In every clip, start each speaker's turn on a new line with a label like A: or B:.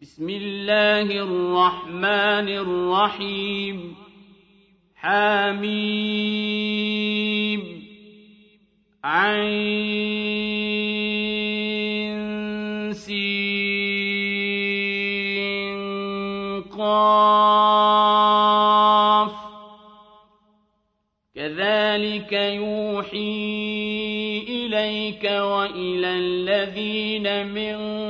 A: بسم الله الرحمن الرحيم حميم عين سين قاف كذلك يوحي إليك وإلى الذين من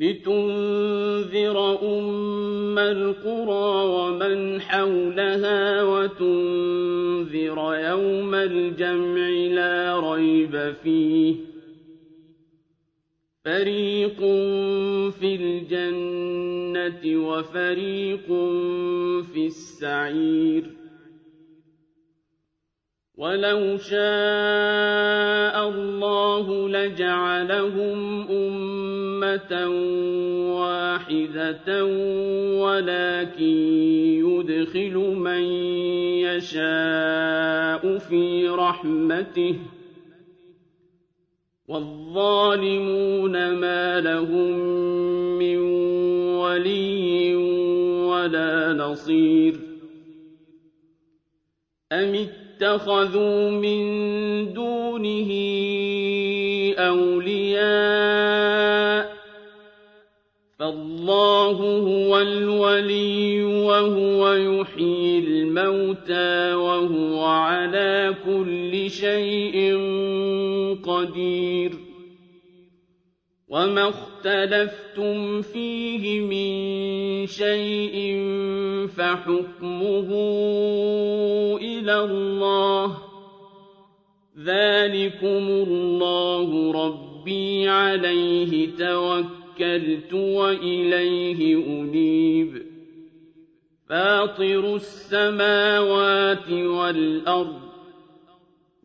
A: لتنذر أم القرى ومن حولها وتنذر يوم الجمع لا ريب فيه فريق في الجنة وفريق في السعير وَلَوْ شَاءَ اللَّهُ لَجَعَلَهُمْ أُمَّةً وَاحِدَةً وَلَٰكِن يُدْخِلُ مَن يَشَاءُ فِي رَحْمَتِهِ ۚ وَالظَّالِمُونَ مَا لَهُم مِّن وَلِيٍّ وَلَا نَصِيرٍ أَمِ اتَّخَذُوا مِن دُونِهِ أَوْلِيَاءَ ۖ فَاللَّهُ هُوَ الْوَلِيُّ وَهُوَ يُحْيِي الْمَوْتَىٰ وَهُوَ عَلَىٰ كُلِّ شَيْءٍ قَدِيرٌ اخْتَلَفْتُمْ فِيهِ مِن شَيْءٍ فَحُكْمُهُ إِلَى اللَّهِ ۚ ذَٰلِكُمُ اللَّهُ رَبِّي عَلَيْهِ تَوَكَّلْتُ وَإِلَيْهِ أُنِيبُ فَاطِرُ السَّمَاوَاتِ وَالْأَرْضِ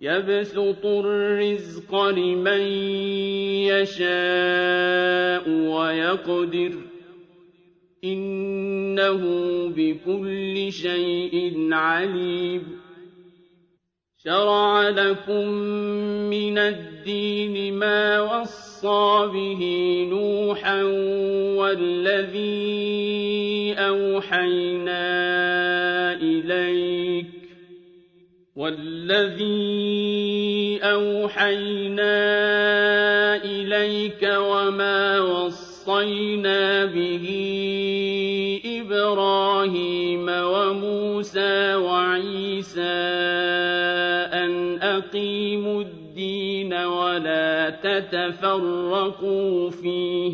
A: يَبْسُطُ الرِّزْقَ لِمَن يَشَاءُ وَيَقْدِرُ ۚ إِنَّهُ بِكُلِّ شَيْءٍ عَلِيمٌ شَرَعَ لَكُم مِّنَ الدِّينِ مَا وَصَّىٰ بِهِ نُوحًا وَالَّذِي أَوْحَيْنَا إِلَيْهِ والذي أوحينا إليك وما وصينا به إبراهيم وموسى وعيسى أن أقيموا الدين ولا تتفرقوا فيه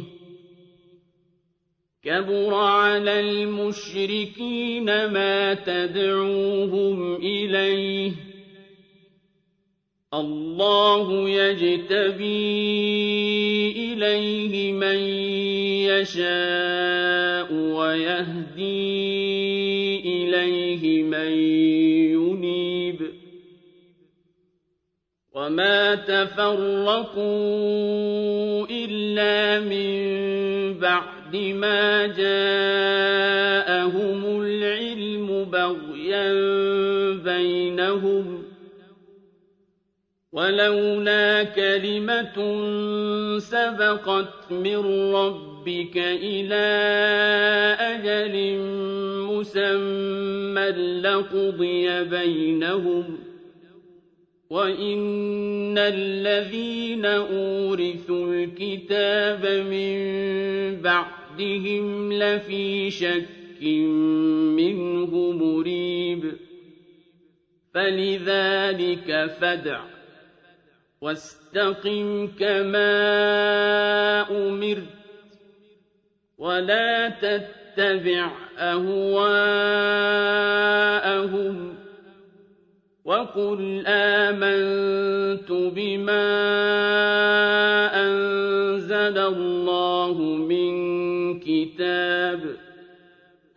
A: كبر على المشركين ما تدعوهم إليه الله يجتبي إليه من يشاء ويهدي إليه من ينيب وما تفرقوا إلا من بعد بَعْدِ مَا جَاءَهُمُ الْعِلْمُ بَغْيًا بَيْنَهُمْ ۚ وَلَوْلَا كَلِمَةٌ سَبَقَتْ مِن رَّبِّكَ إِلَىٰ أَجَلٍ مُّسَمًّى لَّقُضِيَ بَيْنَهُمْ ۚ وَإِنَّ الَّذِينَ أُورِثُوا الْكِتَابَ مِن بَعْدِهِمْ رَبِّهِمْ لَفِي شَكٍّ مِّنْهُ مُرِيبٍ فَلِذَٰلِكَ فَادْعُ وَاسْتَقِمْ كَمَا أُمِرْتَ وَلَا تَتَّبِعْ أَهْوَاءَهُمْ وَقُلْ آمَنْتُ بِمَا أَنزَلَ اللَّهُ مِنْ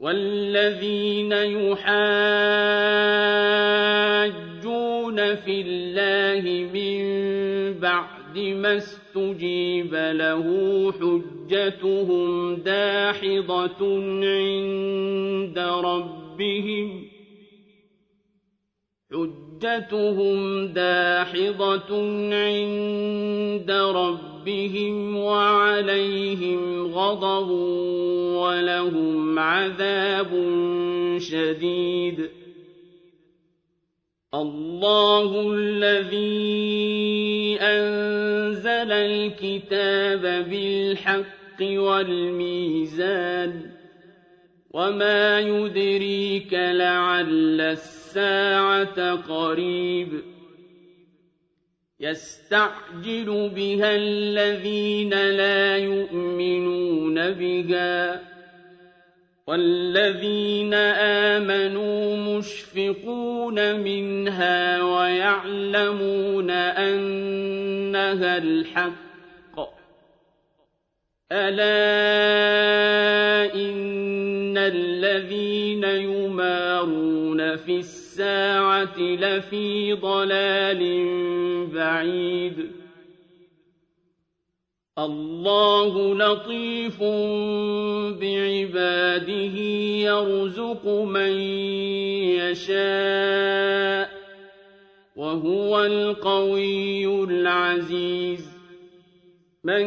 A: والذين يحاجون في الله من بعد ما استجيب له حجتهم داحضة عند ربهم حجتهم داحضة عند ربهم رَبِّهِمْ وَعَلَيْهِمْ غَضَبٌ وَلَهُمْ عَذَابٌ شَدِيدٌ الله الذي أنزل الكتاب بالحق والميزان وما يدريك لعل الساعة قريب يستعجل بها الذين لا يؤمنون بها والذين آمنوا مشفقون منها ويعلمون أنها الحق ألا إن الذين يمارون في السماء السَّاعَةِ لَفِي ضَلَالٍ بَعِيدٍ الله لطيف بعباده يرزق من يشاء وهو القوي العزيز من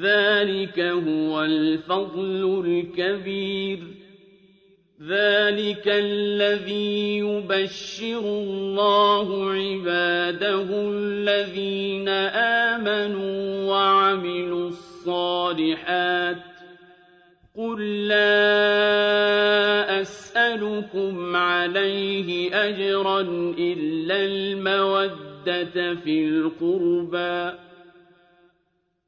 A: ذلك هو الفضل الكبير ذلك الذي يبشر الله عباده الذين آمنوا وعملوا الصالحات قل لا أسألكم عليه أجرا إلا المودة في الْقُرْبَى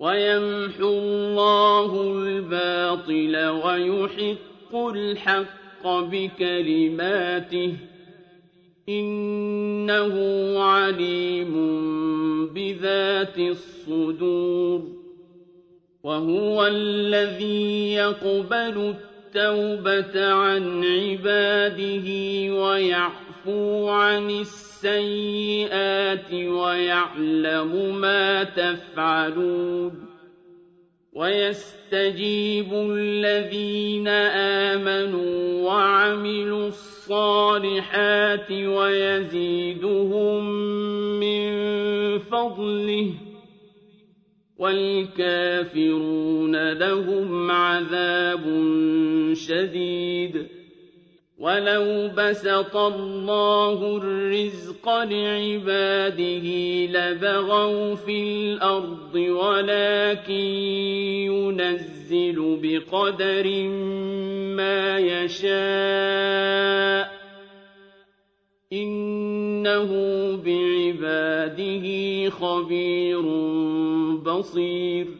A: ويمحو الله الباطل ويحق الحق بكلماته إنه عليم بذات الصدور وهو الذي يقبل التوبة عن عباده ويعفو عن السر السيئات ويعلم ما تفعلون ويستجيب الذين آمنوا وعملوا الصالحات ويزيدهم من فضله والكافرون لهم عذاب شديد وَلَوْ بَسَطَ اللَّهُ الرِّزْقَ لِعِبَادِهِ لَبَغَوْا فِي الْأَرْضِ وَلَٰكِن يُنَزِّلُ بِقَدَرٍ مَّا يَشَاءُ ۚ إِنَّهُ بِعِبَادِهِ خَبِيرٌ بَصِيرٌ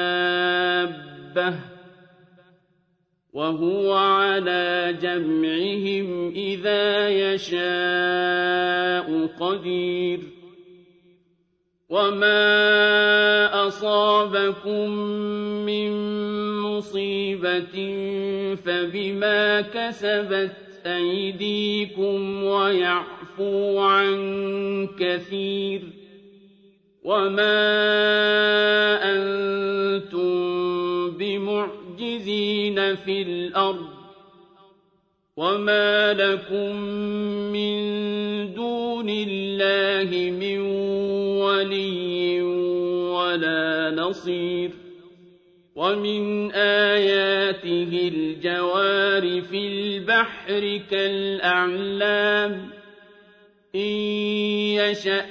A: دابة وهو على جمعهم إذا يشاء قدير وما أصابكم من مصيبة فبما كسبت أيديكم ويعفو عن كثير وما أنتم مُفْسِدِينَ فِي الْأَرْضِ وَمَا لَكُم مِّن دُونِ اللَّهِ مِن وَلِيٍّ وَلَا نَصِيرٍ وَمِنْ آيَاتِهِ الْجَوَارِ فِي الْبَحْرِ كَالْأَعْلَامِ إِن يَشَأْ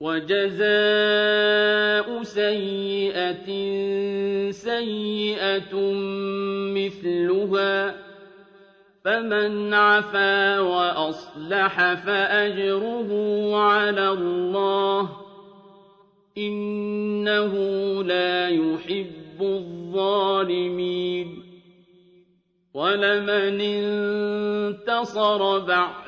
A: وَجَزَاءُ سَيِّئَةٍ سَيِّئَةٌ مِثْلُهَا ۖ فَمَنْ عَفَا وَأَصْلَحَ فَأَجْرُهُ عَلَى اللَّهِ ۚ إِنَّهُ لَا يُحِبُّ الظَّالِمِينَ وَلَمَنِ انتَصَرَ بَعْدَ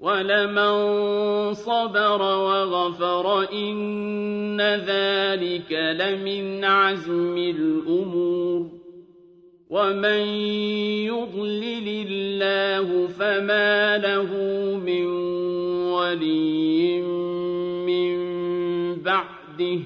A: وَلَمَن صَبَرَ وَغَفَرَ إِنَّ ذَٰلِكَ لَمِنْ عَزْمِ الْأُمُورِ وَمَن يُضْلِلِ اللَّهُ فَمَا لَهُ مِن وَلِيٍّ مِّن بَعْدِهِ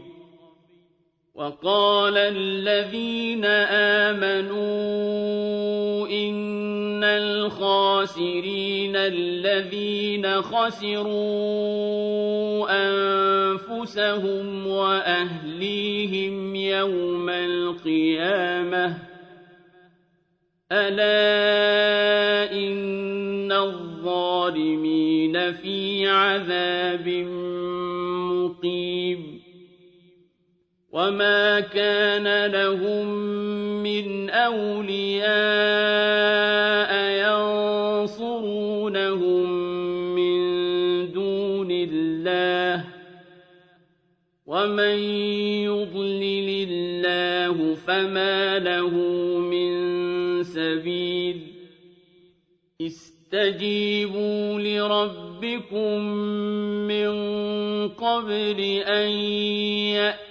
A: وقال الذين آمنوا إن الخاسرين الذين خسروا أنفسهم وأهليهم يوم القيامة ألا إن الظالمين في عذاب مبين وما كان لهم من أولياء ينصرونهم من دون الله ومن يضلل الله فما له من سبيل استجيبوا لربكم من قبل أن يأتي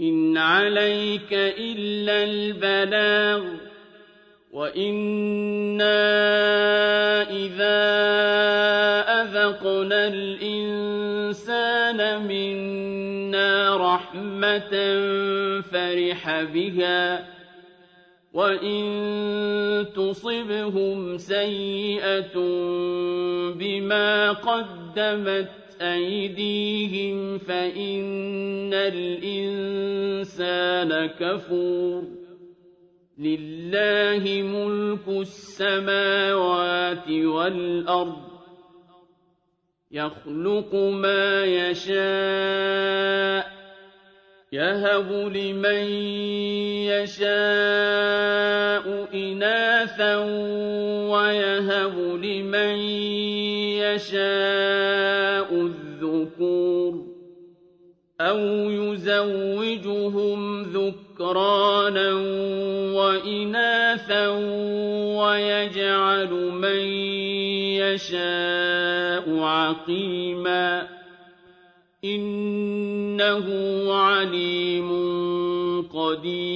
A: إن عليك إلا البلاغ وإنا إذا أذقنا الإنسان منا رحمة فرح بها وإن تصبهم سيئة بما قدمت أيديهم فإن الإنسان كفور لله ملك السماوات والأرض يخلق ما يشاء يهب لمن يشاء إناثا ويهب لمن يشاء أَوْ يُزَوِّجُهُمْ ذُكْرَانًا وَإِنَاثًا وَيَجْعَلُ مَن يَشَاءُ عَقِيمًا إِنَّهُ عَلِيمٌ قَدِيرٌ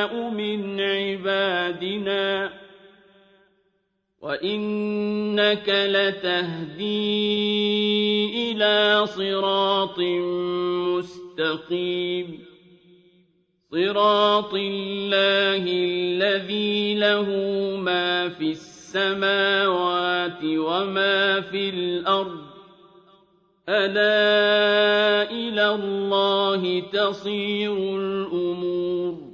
A: وَإِنَّكَ لَتَهْدِي إِلَىٰ صِرَاطٍ مُّسْتَقِيمٍ صِرَاطِ اللَّهِ الَّذِي لَهُ مَا فِي السَّمَاوَاتِ وَمَا فِي الْأَرْضِ أَلَا إِلَى اللَّهِ تَصِيرُ الْأُمُورُ